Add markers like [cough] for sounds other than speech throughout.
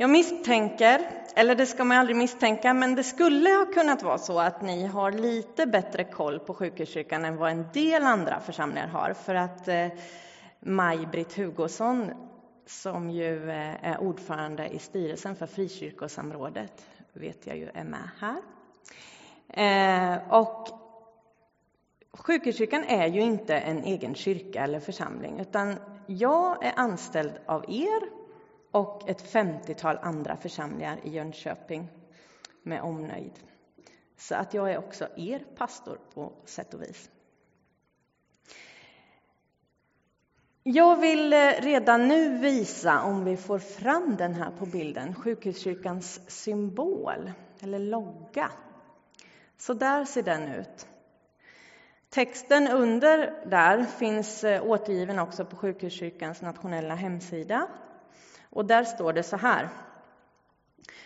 Jag misstänker, eller det ska man aldrig misstänka, men det skulle ha kunnat vara så att ni har lite bättre koll på sjukhuskyrkan än vad en del andra församlingar har. För att eh, Maj-Britt Hugosson, som ju eh, är ordförande i styrelsen för Frikyrkosamrådet, vet jag ju är med här. Eh, och Sjukhuskyrkan är ju inte en egen kyrka eller församling, utan jag är anställd av er och ett femtiotal andra församlingar i Jönköping med omnöjd. Så att jag är också er pastor på sätt och vis. Jag vill eh, redan nu visa, om vi får fram den här på bilden, sjukhuskyrkans symbol, eller logga. Så där ser den ut. Texten under där finns eh, återgiven också på sjukhuskyrkans nationella hemsida och där står det så här.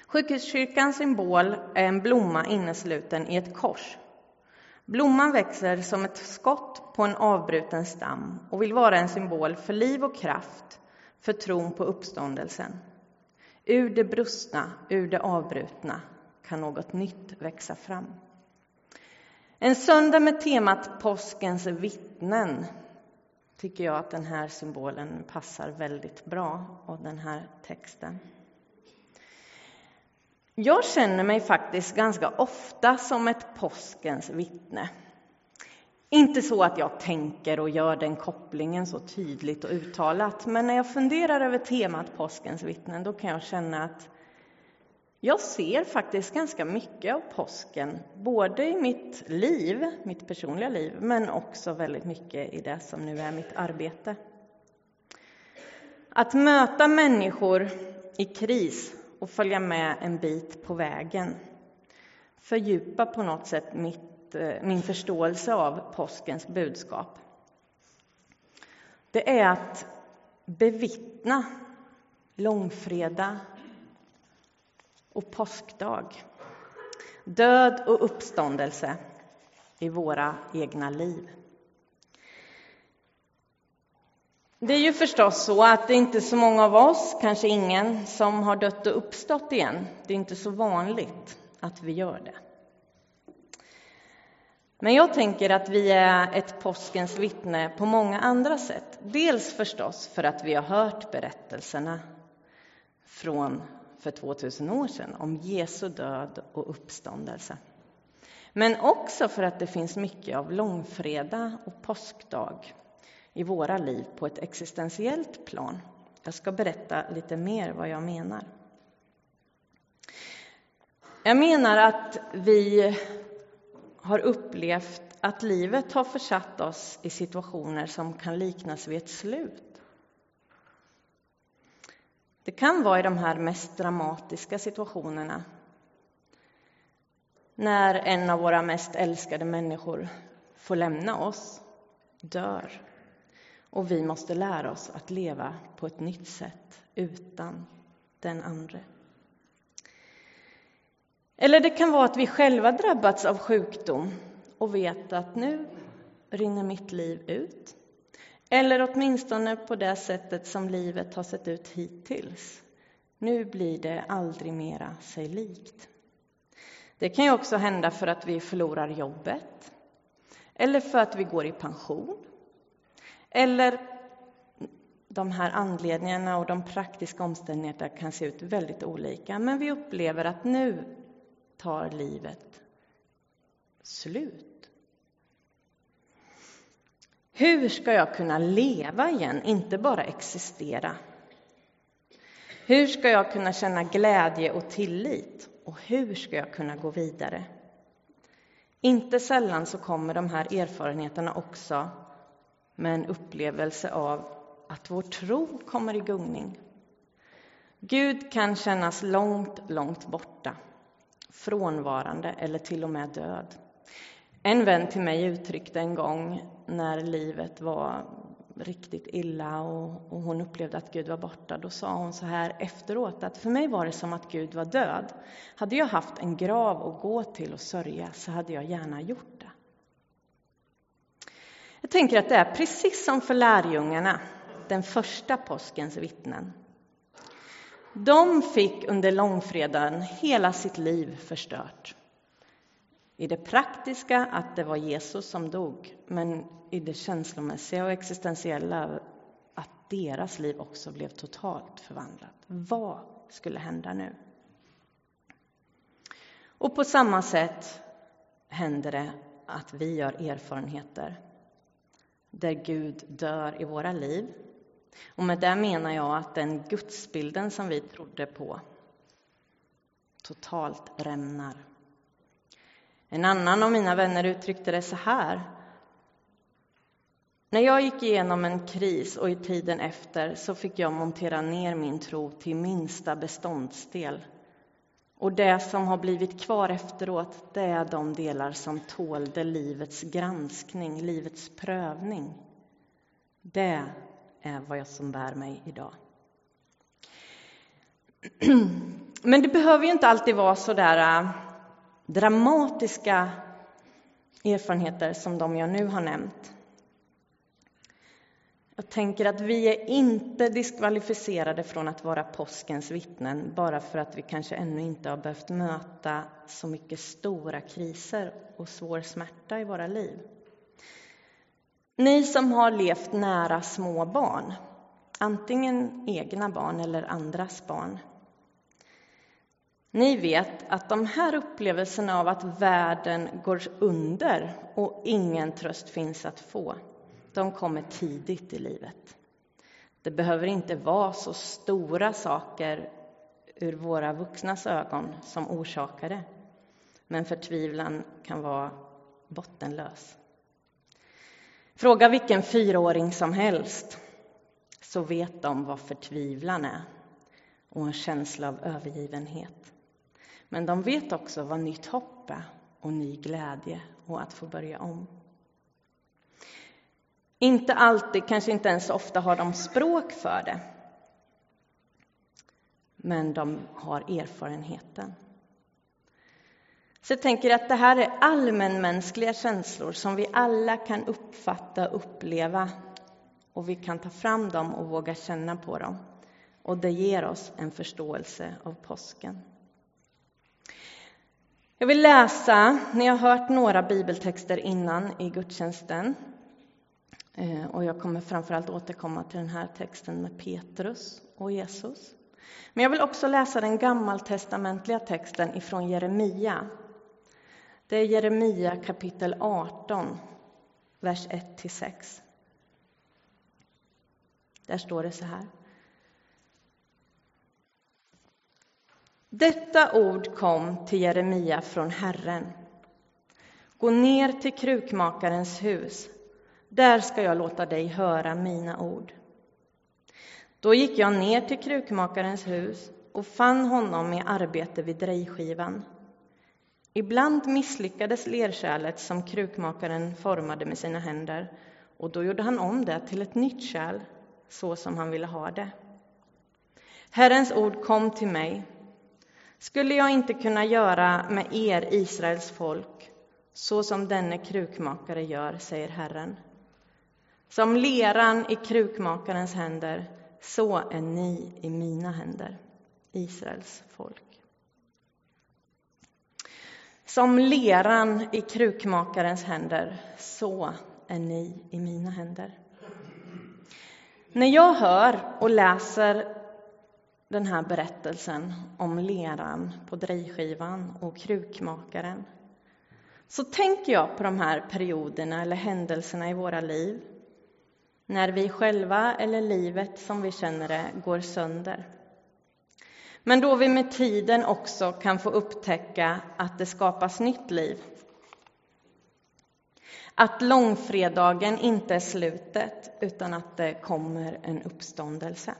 Sjukhuskyrkans symbol är en blomma innesluten i ett kors. Blomman växer som ett skott på en avbruten stam och vill vara en symbol för liv och kraft, för tron på uppståndelsen. Ur det brustna, ur det avbrutna kan något nytt växa fram. En söndag med temat påskens vittnen tycker jag att den här symbolen passar väldigt bra och den här texten. Jag känner mig faktiskt ganska ofta som ett påskens vittne. Inte så att jag tänker och gör den kopplingen så tydligt och uttalat, men när jag funderar över temat påskens vittnen, då kan jag känna att jag ser faktiskt ganska mycket av påsken, både i mitt liv, mitt personliga liv, men också väldigt mycket i det som nu är mitt arbete. Att möta människor i kris och följa med en bit på vägen fördjupa på något sätt mitt, eh, min förståelse av påskens budskap. Det är att bevittna långfredag, och påskdag. Död och uppståndelse i våra egna liv. Det är ju förstås så att det inte är så många av oss, kanske ingen, som har dött och uppstått igen. Det är inte så vanligt att vi gör det. Men jag tänker att vi är ett påskens vittne på många andra sätt. Dels förstås för att vi har hört berättelserna från för 2000 år sedan om Jesu död och uppståndelse. Men också för att det finns mycket av långfredag och påskdag i våra liv på ett existentiellt plan. Jag ska berätta lite mer vad jag menar. Jag menar att vi har upplevt att livet har försatt oss i situationer som kan liknas vid ett slut. Det kan vara i de här mest dramatiska situationerna. När en av våra mest älskade människor får lämna oss, dör och vi måste lära oss att leva på ett nytt sätt utan den andre. Eller det kan vara att vi själva drabbats av sjukdom och vet att nu rinner mitt liv ut. Eller åtminstone på det sättet som livet har sett ut hittills. Nu blir det aldrig mera sig likt. Det kan ju också hända för att vi förlorar jobbet. Eller för att vi går i pension. Eller de här anledningarna och de praktiska omständigheterna kan se ut väldigt olika. Men vi upplever att nu tar livet slut. Hur ska jag kunna leva igen, inte bara existera? Hur ska jag kunna känna glädje och tillit? Och hur ska jag kunna gå vidare? Inte sällan så kommer de här erfarenheterna också med en upplevelse av att vår tro kommer i gungning. Gud kan kännas långt, långt borta, frånvarande eller till och med död. En vän till mig uttryckte en gång när livet var riktigt illa och, och, hon upplevde att Gud var borta, då sa hon så här efteråt att för mig var det som att Gud var död. Hade jag haft en grav att gå till och sörja så hade jag gärna gjort det. Jag tänker att det är precis som för lärjungarna, den första påskens vittnen. De fick under långfredagen hela sitt liv förstört. I det praktiska, att det var Jesus som dog, men i det känslomässiga och existentiella, att deras liv också blev totalt förvandlat. Vad skulle hända nu? Och på samma sätt händer det att vi gör erfarenheter där Gud dör i våra liv. Och med det menar jag att den gudsbilden som vi trodde på totalt rämnar. En annan av mina vänner uttryckte det så här. När jag gick igenom en kris och i tiden efter så fick jag montera ner min tro till minsta beståndsdel. Och det som har blivit kvar efteråt, det är de delar som tålde livets granskning, livets prövning. Det är vad jag som bär mig idag. [clears throat] Men det behöver ju inte alltid vara så där äh, dramatiska erfarenheter som de jag nu har nämnt. Jag tänker att vi är inte diskvalificerade från att vara påskens vittnen bara för att vi kanske ännu inte har behövt möta så mycket stora kriser och svår smärta i våra liv. Ni som har levt nära små barn, antingen egna barn eller andras barn. Ni vet att de här upplevelserna av att världen går under och ingen tröst finns att få, de kommer tidigt i livet. Det behöver inte vara så stora saker ur våra vuxnas ögon som orsakar det. Men förtvivlan kan vara bottenlös. Fråga vilken fyraåring som helst så vet de vad förtvivlan är och en känsla av övergivenhet. Men de vet också vad nytt hopp är och ny glädje och att få börja om. Inte alltid, kanske inte ens ofta, har de språk för det. Men de har erfarenheten. Så jag tänker att det här är allmänmänskliga känslor som vi alla kan uppfatta och uppleva. Och vi kan ta fram dem och våga känna på dem. Och det ger oss en förståelse av påsken. Jag vill läsa, ni har hört några bibeltexter innan i gudstjänsten. Eh, och jag kommer framförallt återkomma till den här texten med Petrus och Jesus. Men jag vill också läsa den gammaltestamentliga texten ifrån Jeremia det är Jeremia kapitel 18, vers 1-6. Där står det så här. Detta ord kom till Jeremia från Herren. Gå ner till krukmakarens hus. Där ska jag låta dig höra mina ord. Då gick jag ner till krukmakarens hus och fann honom i arbete vid drejskivan. Ibland misslyckades lerkärlet som krukmakaren formade med sina händer och då gjorde han om det till ett nytt kärl, så som han ville ha det. Herrens ord kom till mig. Skulle jag inte kunna göra med er, Israels folk, så som denne krukmakare gör, säger Herren. Som leran i krukmakarens händer, så är ni i mina händer, Israels folk. Som leran i krukmakarens händer, så är ni i mina händer. När jag hör och läser den här berättelsen om leran på drejskivan och krukmakaren så tänker jag på de här perioderna eller händelserna i våra liv när vi själva eller livet som vi känner det går sönder. Men då vi med tiden också kan få upptäcka att det skapas nytt liv. Att långfredagen inte är slutet, utan att det kommer en uppståndelse.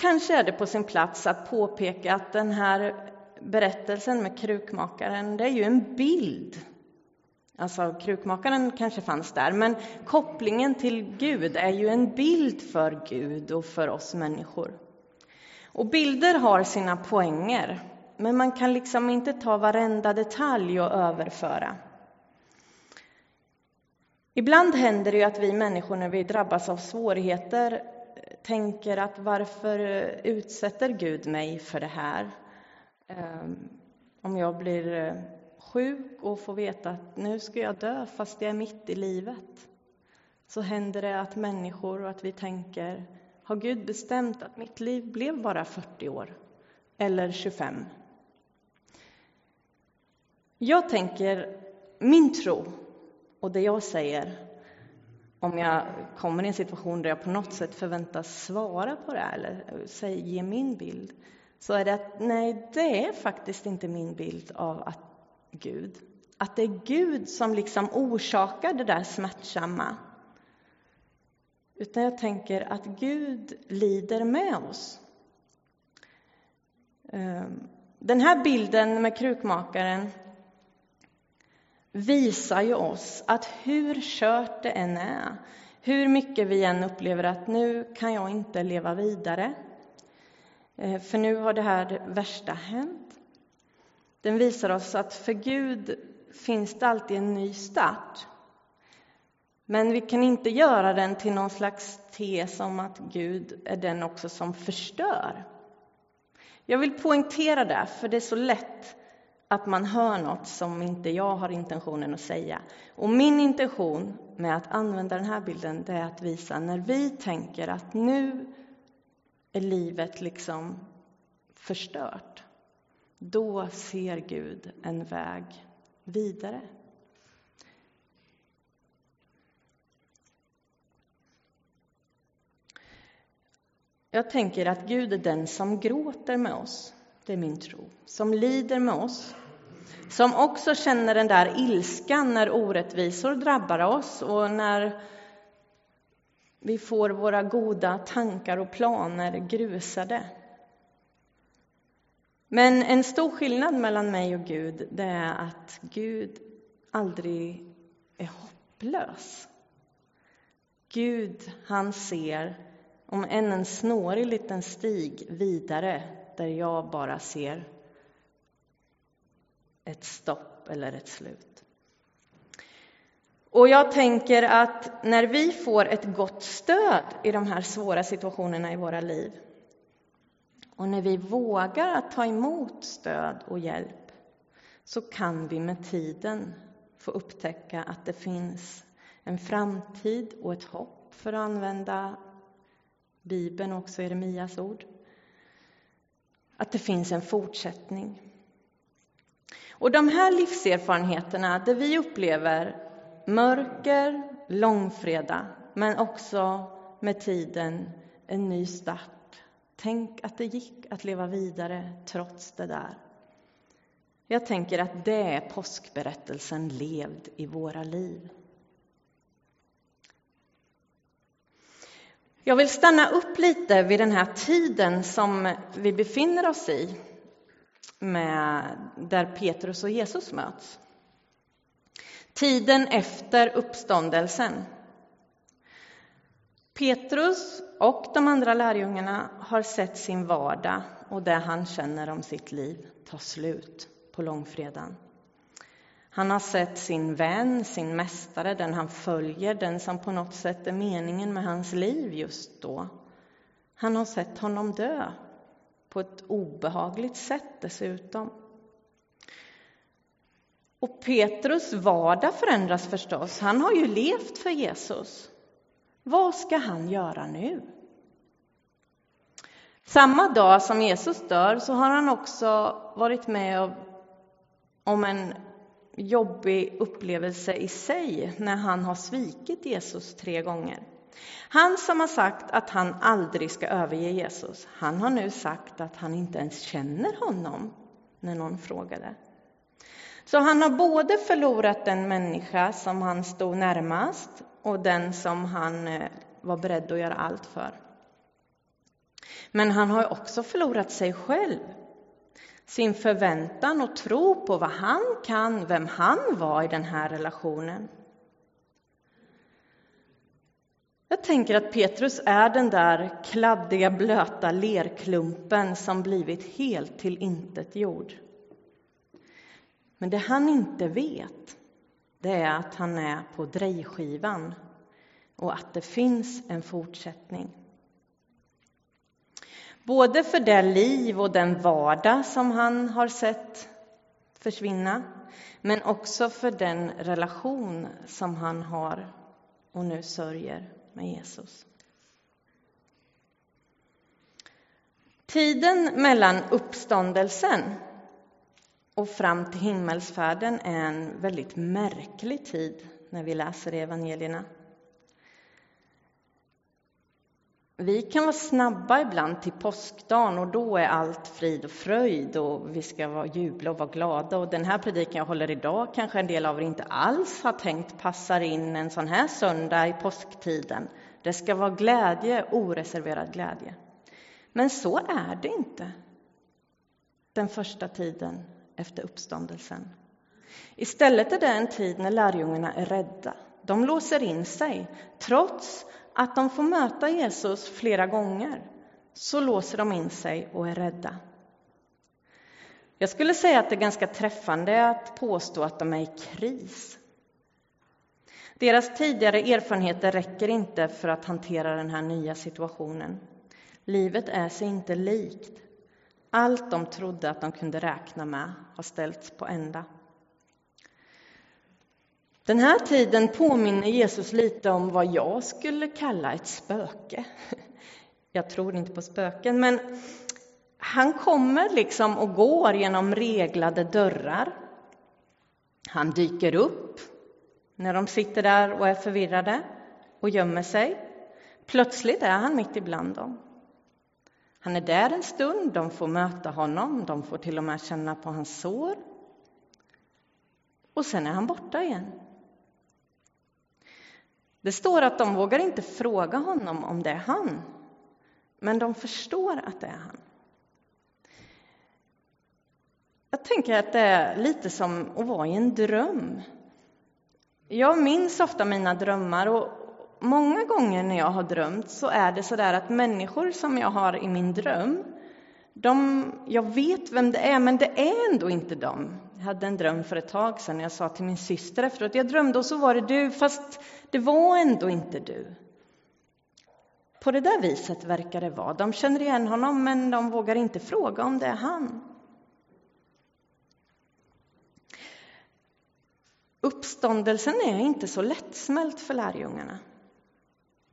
Kanske är det på sin plats att påpeka att den här berättelsen med krukmakaren, det är ju en bild Alltså, krukmakaren kanske fanns där, men kopplingen till Gud är ju en bild för Gud och för oss människor. Och bilder har sina poänger, men man kan liksom inte ta varenda detalj och överföra. Ibland händer det ju att vi människor, när vi drabbas av svårigheter, tänker att varför utsätter Gud mig för det här? Ehm, om jag blir eh, sjuk och får veta att nu ska jag dö fast jag är mitt i livet så händer det att människor och att vi tänker har Gud bestämt att mitt liv blev bara 40 år eller 25? Jag tänker, min tro och det jag säger om jag kommer i en situation där jag på något sätt förväntas svara på det eller eh, ge min bild så är det att nej, det är faktiskt inte min bild av att Gud. Att det är Gud som liksom orsakar det där smärtsamma. Utan jag tänker att Gud lider med oss. Ehm, den här bilden med krukmakaren visar ju oss att hur kört det än är, hur mycket vi än upplever att nu kan jag inte leva vidare, eh, för nu har det här värsta hänt. Den visar oss att för Gud finns det alltid en ny start. Men vi kan inte göra den till någon slags tes om att Gud är den också som förstör. Jag vill poängtera det, för det är så lätt att man hör något som inte jag har intentionen att säga. Och min intention med att använda den här bilden det är att visa när vi tänker att nu är livet liksom förstört. Då ser Gud en väg vidare. Jag tänker att Gud är den som gråter med oss. Det är min tro. Som lider med oss. Som också känner den där ilskan när orättvisor drabbar oss och när vi får våra goda tankar och planer grusade. Men en stor skillnad mellan mig och Gud, det är att Gud aldrig är hopplös. Gud, han ser, om än en snårig liten stig vidare, där jag bara ser ett stopp eller ett slut. Och jag tänker att när vi får ett gott stöd i de här svåra situationerna i våra liv och när vi vågar att ta emot stöd och hjälp så kan vi med tiden få upptäcka att det finns en framtid och ett hopp, för att använda Bibeln och också Jeremias ord. Att det finns en fortsättning. Och de här livserfarenheterna där vi upplever mörker, långfredag, men också med tiden en ny start Tänk att det gick att leva vidare trots det där. Jag tänker att det är påskberättelsen levd i våra liv. Jag vill stanna upp lite vid den här tiden som vi befinner oss i, med, där Petrus och Jesus möts. Tiden efter uppståndelsen. Petrus och de andra lärjungarna har sett sin vardag och det han känner om sitt liv ta slut på långfredagen. Han har sett sin vän, sin mästare, den han följer, den som på något sätt är meningen med hans liv just då. Han har sett honom dö, på ett obehagligt sätt dessutom. Och Petrus vardag förändras förstås. Han har ju levt för Jesus. Vad ska han göra nu? Samma dag som Jesus dör så har han också varit med om en jobbig upplevelse i sig när han har svikit Jesus tre gånger. Han som har sagt att han aldrig ska överge Jesus, han har nu sagt att han inte ens känner honom när någon frågade. Så han har både förlorat den människa som han stod närmast och den som han eh, var beredd att göra allt för. Men han har också förlorat sig själv, sin förväntan och tro på vad han kan, vem han var i den här relationen. Jag tänker att Petrus är den där kladdiga, blöta lerklumpen som blivit helt till intet jord. Men det han inte vet, det är att han är på drejskivan och att det finns en fortsättning. Både för det liv och den vardag som han har sett försvinna, men också för den relation som han har och nu sörjer med Jesus. Tiden mellan uppståndelsen och fram till himmelsfärden är en väldigt märklig tid när vi läser evangelierna. Vi kan vara snabba ibland till påskdagen och då är allt frid och fröjd och vi ska vara jubla och vara glada. Och den här predikan jag håller idag kanske en del av er inte alls har tänkt passar in en sån här söndag i påsktiden. Det ska vara glädje, oreserverad glädje. Men så är det inte den första tiden efter uppståndelsen. Istället är det en tid när lärjungarna är rädda. De låser in sig. Trots att de får möta Jesus flera gånger så låser de in sig och är rädda. Jag skulle säga att det är ganska träffande att påstå att de är i kris. Deras tidigare erfarenheter räcker inte för att hantera den här nya situationen. Livet är sig inte likt. Allt de trodde att de kunde räkna med har ställts på ända. Den här tiden påminner Jesus lite om vad jag skulle kalla ett spöke. [laughs] Jag tror inte på spöken, men han kommer liksom och går genom reglade dörrar. Han dyker upp när de sitter där och är förvirrade och gömmer sig. Plötsligt är han mitt ibland dem. Han är där en stund, de får möta honom, de får till och med känna på hans sår. Och sen är han borta igen. Det står att de vågar inte fråga honom om det är han, men de förstår att det är han. Jag tänker att det är lite som att vara i en dröm. Jag minns ofta mina drömmar och många gånger när jag har drömt så är det så där att människor som jag har i min dröm, de, jag vet vem det är, men det är ändå inte dem. Jag hade en dröm för ett tag sedan. Jag sa till min syster efteråt, jag drömde och så var det du, fast det var ändå inte du. På det där viset verkar det vara. De känner igen honom, men de vågar inte fråga om det är han. Uppståndelsen är inte så lättsmält för lärjungarna.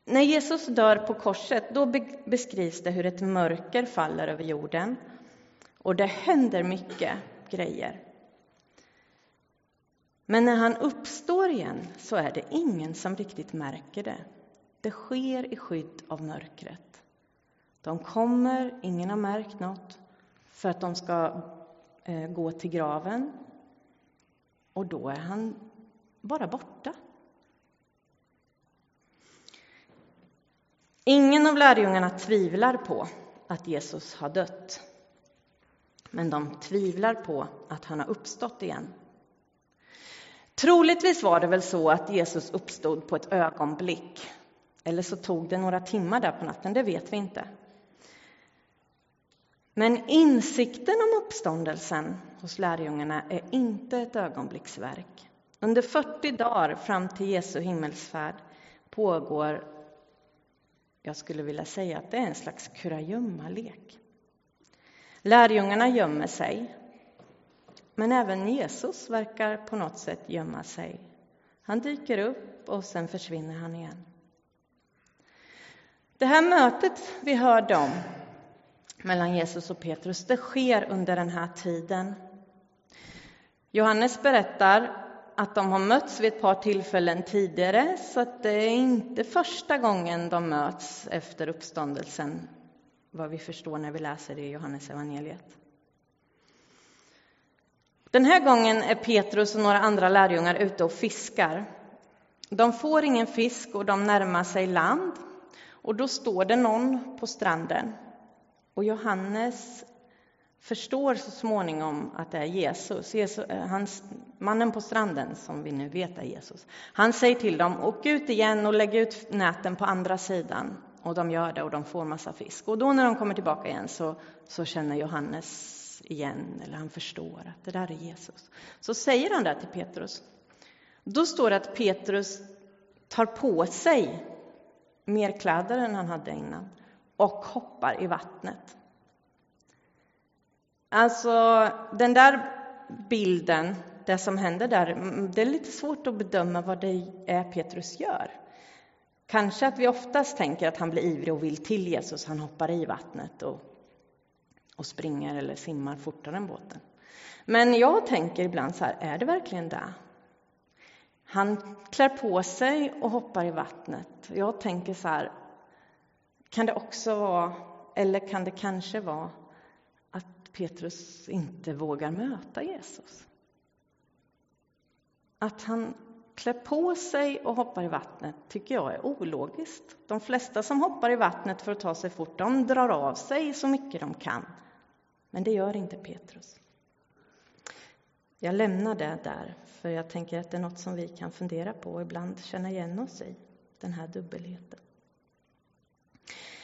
När Jesus dör på korset, då beskrivs det hur ett mörker faller över jorden. Och det händer mycket grejer. Men när han uppstår igen så är det ingen som riktigt märker det. Det sker i skydd av mörkret. De kommer, ingen har märkt något, för att de ska eh, gå till graven. Och då är han bara borta. Ingen av lärjungarna tvivlar på att Jesus har dött. Men de tvivlar på att han har uppstått igen. Troligtvis var det väl så att Jesus uppstod på ett ögonblick. Eller så tog det några timmar där på natten, det vet vi inte. Men insikten om uppståndelsen hos lärjungarna är inte ett ögonblicksverk. Under 40 dagar fram till Jesu himmelsfärd pågår, jag skulle vilja säga att det är en slags kurragömmalek. Lärjungarna gömmer sig, men även Jesus verkar på något sätt gömma sig. Han dyker upp och sen försvinner han igen. Det här mötet vi hörde om mellan Jesus och Petrus, det sker under den här tiden. Johannes berättar att de har mötts vid ett par tillfällen tidigare, så att det är inte första gången de möts efter uppståndelsen, vad vi förstår när vi läser det i Johannes evangeliet. Den här gången är Petrus och några andra lärjungar ute och fiskar. De får ingen fisk och de närmar sig land. Och då står det någon på stranden. Och Johannes förstår så småningom att det är Jesus. Jesus eh, hans, mannen på stranden, som vi nu vet är Jesus. Han säger till dem, åk ut igen och lägg ut näten på andra sidan. Och de gör det och de får massa fisk. Och då när de kommer tillbaka igen så, så känner Johannes igen, eller han förstår att det där är Jesus. Så säger han det till Petrus. Då står det att Petrus tar på sig mer kläder än han hade innan och hoppar i vattnet. Alltså, den där bilden, det som händer där, det är lite svårt att bedöma vad det är Petrus gör. Kanske att vi oftast tänker att han blir ivrig och vill till Jesus, han hoppar i vattnet och, och springer eller simmar fortare än båten. Men jag tänker ibland så här, är det verkligen det? Han klär på sig och hoppar i vattnet. Jag tänker så här, kan det också vara, eller kan det kanske vara, att Petrus inte vågar möta Jesus? Att han klär på sig och hoppar i vattnet tycker jag är ologiskt. De flesta som hoppar i vattnet för att ta sig fort, de drar av sig så mycket de kan. Men det gör inte Petrus. Jag lämnar det där, för jag tänker att det är något som vi kan fundera på och ibland känna igen oss i, den här dubbelheten.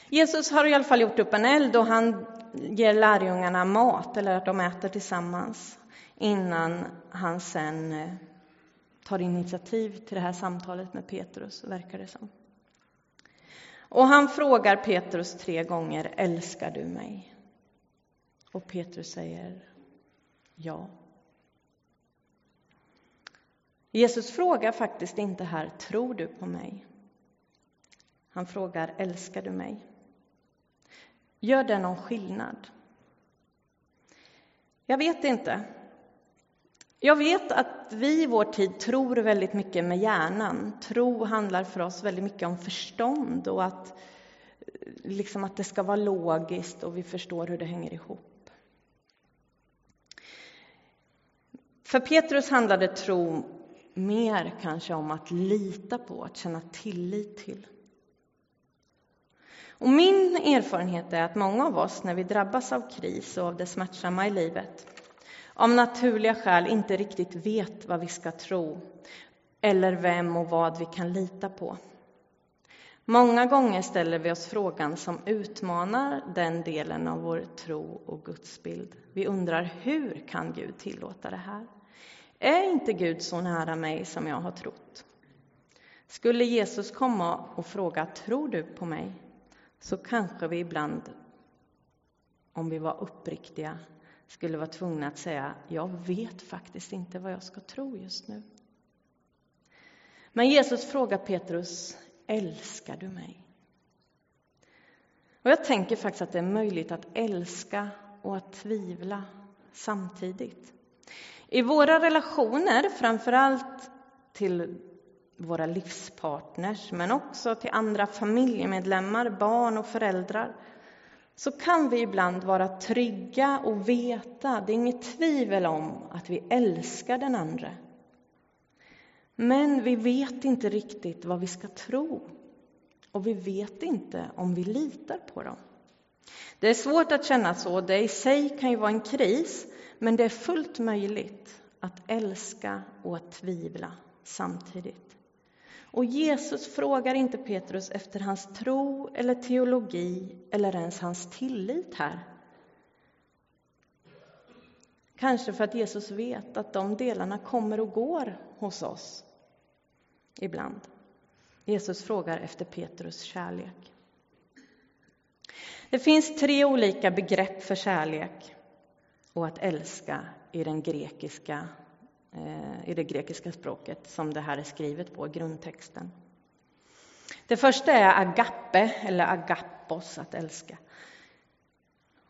Jesus har i alla fall gjort upp en eld och han ger lärjungarna mat, eller att de äter tillsammans, innan han sen eh, tar initiativ till det här samtalet med Petrus, verkar det som. Och han frågar Petrus tre gånger, älskar du mig? Och Petrus säger ja. Jesus frågar faktiskt inte här, tror du på mig? Han frågar, älskar du mig? Gör det någon skillnad? Jag vet inte. Jag vet att vi i vår tid tror väldigt mycket med hjärnan. Tro handlar för oss väldigt mycket om förstånd och att, eh, liksom att det ska vara logiskt och vi förstår hur det hänger ihop. För Petrus handlade tro mer kanske om att lita på, att känna tillit till. Och min erfarenhet är att många av oss, när vi drabbas av kris och av det smärtsamma i livet, av naturliga skäl inte riktigt vet vad vi ska tro eller vem och vad vi kan lita på. Många gånger ställer vi oss frågan som utmanar den delen av vår tro och gudsbild. Vi undrar hur kan Gud tillåta det här? Är inte Gud så nära mig som jag har trott? Skulle Jesus komma och fråga, tror du på mig? Så kanske vi ibland, om vi var uppriktiga, skulle vara tvungna att säga, jag vet faktiskt inte vad jag ska tro just nu. Men Jesus frågar Petrus, älskar du mig? Och jag tänker faktiskt att det är möjligt att älska och att tvivla samtidigt. I våra relationer, framför allt till våra livspartners, men också till andra familjemedlemmar, barn och föräldrar, så kan vi ibland vara trygga och veta, det är inget tvivel om att vi älskar den andra. Men vi vet inte riktigt vad vi ska tro och vi vet inte om vi litar på dem. Det är svårt att känna så, det i sig kan ju vara en kris, men det är fullt möjligt att älska och att tvivla samtidigt. Och Jesus frågar inte Petrus efter hans tro eller teologi eller ens hans tillit här. Kanske för att Jesus vet att de delarna kommer och går hos oss ibland. Jesus frågar efter Petrus kärlek. Det finns tre olika begrepp för kärlek och att älska i, den grekiska, eh, i det grekiska språket som det här är skrivet på, grundtexten. Det första är agape, eller agapos, att älska.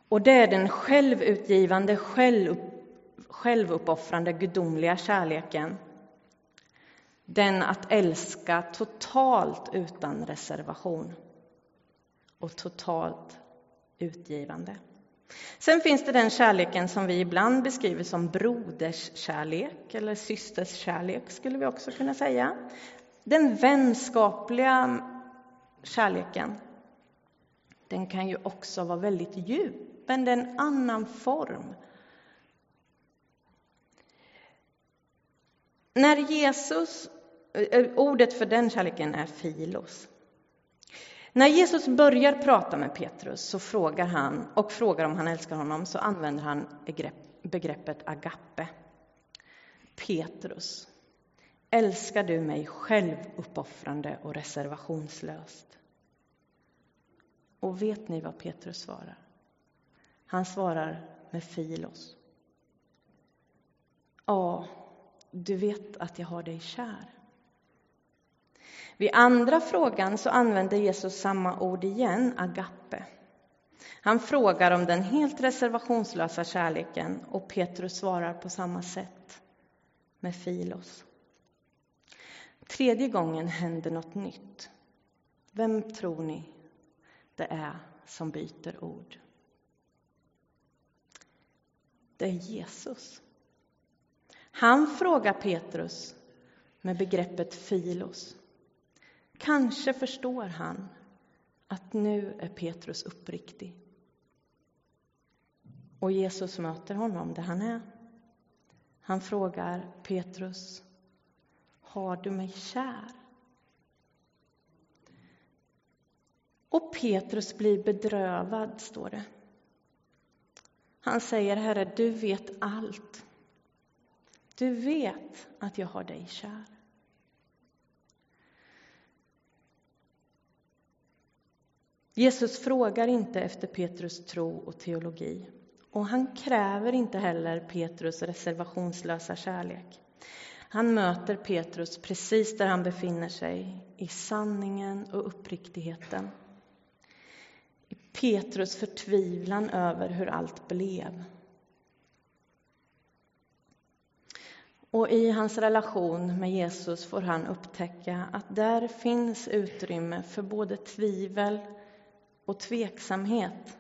Och det är den självutgivande, självuppoffrande, gudomliga kärleken. Den att älska totalt utan reservation och totalt utgivande. Sen finns det den kärleken som vi ibland beskriver som broderskärlek eller systerskärlek skulle vi också kunna säga. Den vänskapliga kärleken. Den kan ju också vara väldigt djup, men det är en annan form. När Jesus, eh, ordet för den kärleken är filos. När Jesus börjar prata med Petrus så frågar han, och frågar om han älskar honom så använder han begreppet agape. Petrus, älskar du mig självuppoffrande och reservationslöst? Och vet ni vad Petrus svarar? Han svarar med Filos. Ja, du vet att jag har dig kär. Vid andra frågan så använder Jesus samma ord igen, agape. Han frågar om den helt reservationslösa kärleken och Petrus svarar på samma sätt med Filos. Tredje gången händer något nytt. Vem tror ni det är som byter ord? Det är Jesus. Han frågar Petrus med begreppet filos. Kanske förstår han att nu är Petrus uppriktig. Och Jesus möter honom där han är. Han frågar Petrus, har du mig kär? Och Petrus blir bedrövad, står det. Han säger, Herre, du vet allt. Du vet att jag har dig kär. Jesus frågar inte efter Petrus tro och teologi och han kräver inte heller Petrus reservationslösa kärlek. Han möter Petrus precis där han befinner sig, i sanningen och uppriktigheten. I Petrus förtvivlan över hur allt blev. Och i hans relation med Jesus får han upptäcka att där finns utrymme för både tvivel och tveksamhet.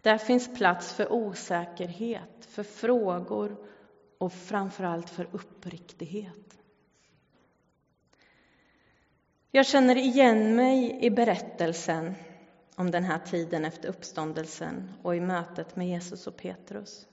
Där finns plats för osäkerhet, för frågor och framför allt för uppriktighet. Jag känner igen mig i berättelsen om den här tiden efter uppståndelsen och i mötet med Jesus och Petrus.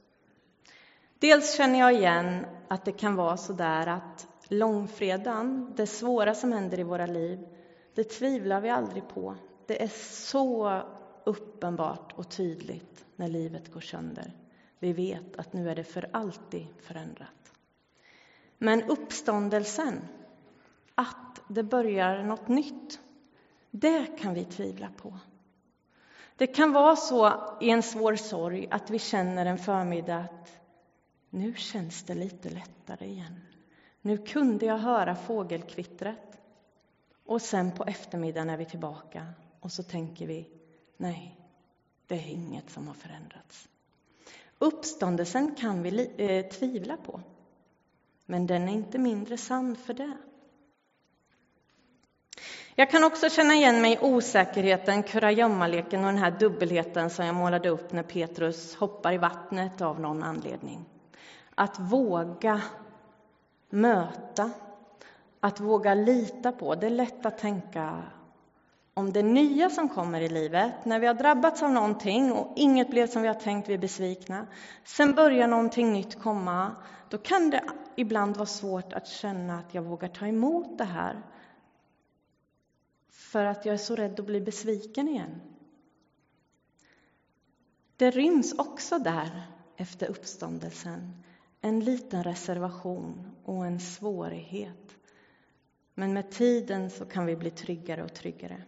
Dels känner jag igen att det kan vara så där att långfredagen, det svåra som händer i våra liv, det tvivlar vi aldrig på. Det är så uppenbart och tydligt när livet går sönder. Vi vet att nu är det för alltid förändrat. Men uppståndelsen, att det börjar något nytt, det kan vi tvivla på. Det kan vara så i en svår sorg att vi känner en förmiddag att nu känns det lite lättare igen. Nu kunde jag höra fågelkvittret. Och sen på eftermiddagen är vi tillbaka och så tänker vi, nej, det är inget som har förändrats. Uppståndelsen kan vi eh, tvivla på, men den är inte mindre sann för det. Jag kan också känna igen mig i osäkerheten, kurragömmaleken och den här dubbelheten som jag målade upp när Petrus hoppar i vattnet av någon anledning. Att våga möta, att våga lita på. Det är lätt att tänka om det nya som kommer i livet, när vi har drabbats av någonting och inget blev som vi har tänkt, vi är besvikna. Sen börjar någonting nytt komma. Då kan det ibland vara svårt att känna att jag vågar ta emot det här. För att jag är så rädd att bli besviken igen. Det ryms också där, efter uppståndelsen, en liten reservation och en svårighet. Men med tiden så kan vi bli tryggare och tryggare.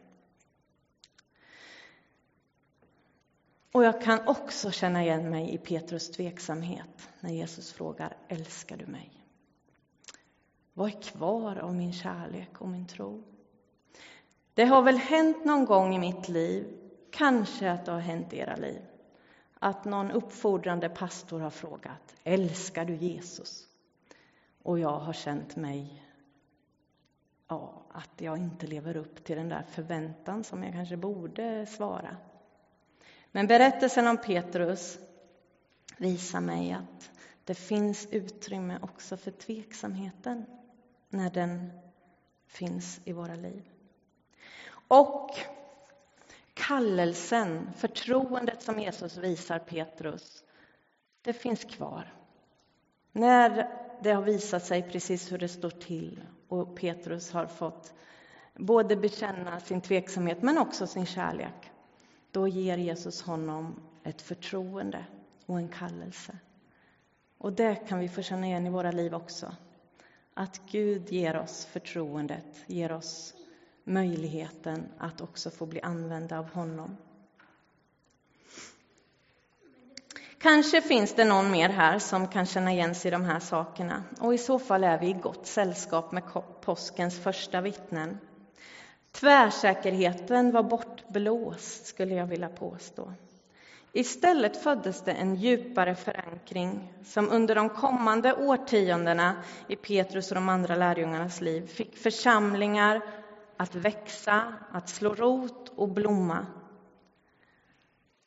Och jag kan också känna igen mig i Petrus tveksamhet när Jesus frågar älskar du mig? Vad är kvar av min kärlek och min tro? Det har väl hänt någon gång i mitt liv, kanske att det har hänt i era liv, att någon uppfordrande pastor har frågat älskar du Jesus? Och jag har känt mig ja, att jag inte lever upp till den där förväntan som jag kanske borde svara. Men berättelsen om Petrus visar mig att det finns utrymme också för tveksamheten när den finns i våra liv. Och kallelsen, förtroendet som Jesus visar Petrus, det finns kvar. När det har visat sig precis hur det står till och Petrus har fått både bekänna sin tveksamhet men också sin kärlek då ger Jesus honom ett förtroende och en kallelse. Och det kan vi få känna igen i våra liv också. Att Gud ger oss förtroendet, ger oss möjligheten att också få bli använda av honom. Kanske finns det någon mer här som kan känna igen sig i de här sakerna och i så fall är vi i gott sällskap med påskens första vittnen. Tvärsäkerheten var bortblåst, skulle jag vilja påstå. Istället föddes det en djupare förankring som under de kommande årtiondena i Petrus och de andra lärjungarnas liv fick församlingar att växa, att slå rot och blomma.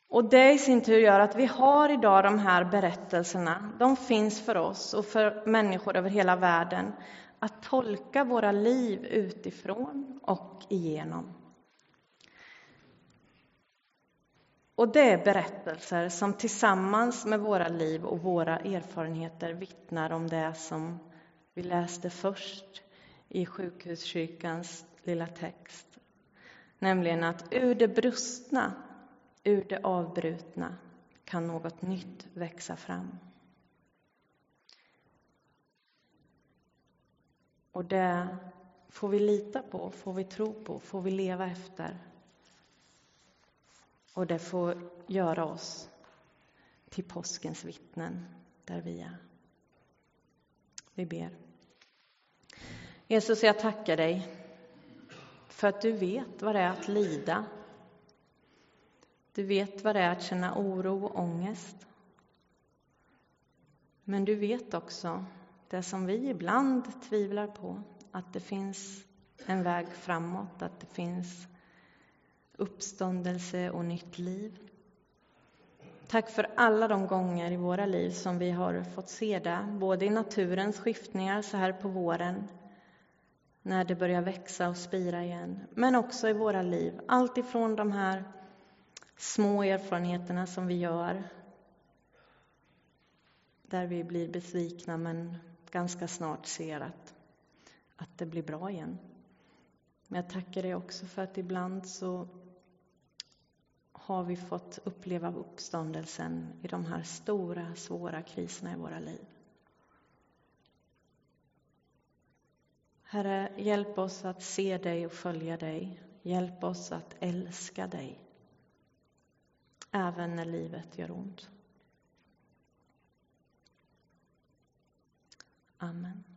Och det i sin tur gör att vi har idag de här berättelserna. De finns för oss och för människor över hela världen att tolka våra liv utifrån och igenom. Och det är berättelser som tillsammans med våra liv och våra erfarenheter vittnar om det som vi läste först i sjukhuskyrkans lilla text. Nämligen att ur det brustna, ur det avbrutna kan något nytt växa fram. Och det får vi lita på, får vi tro på, får vi leva efter. Och det får göra oss till påskens vittnen där vi är. Vi ber. Jesus, jag tackar dig för att du vet vad det är att lida. Du vet vad det är att känna oro och ångest. Men du vet också det som vi ibland tvivlar på, att det finns en väg framåt, att det finns uppståndelse och nytt liv. Tack för alla de gånger i våra liv som vi har fått se det, både i naturens skiftningar så här på våren, när det börjar växa och spira igen, men också i våra liv. Allt ifrån de här små erfarenheterna som vi gör, där vi blir besvikna men ganska snart ser att, att det blir bra igen. Men jag tackar dig också för att ibland så har vi fått uppleva uppståndelsen i de här stora, svåra kriserna i våra liv. Herre, hjälp oss att se dig och följa dig. Hjälp oss att älska dig, även när livet gör ont. Amen.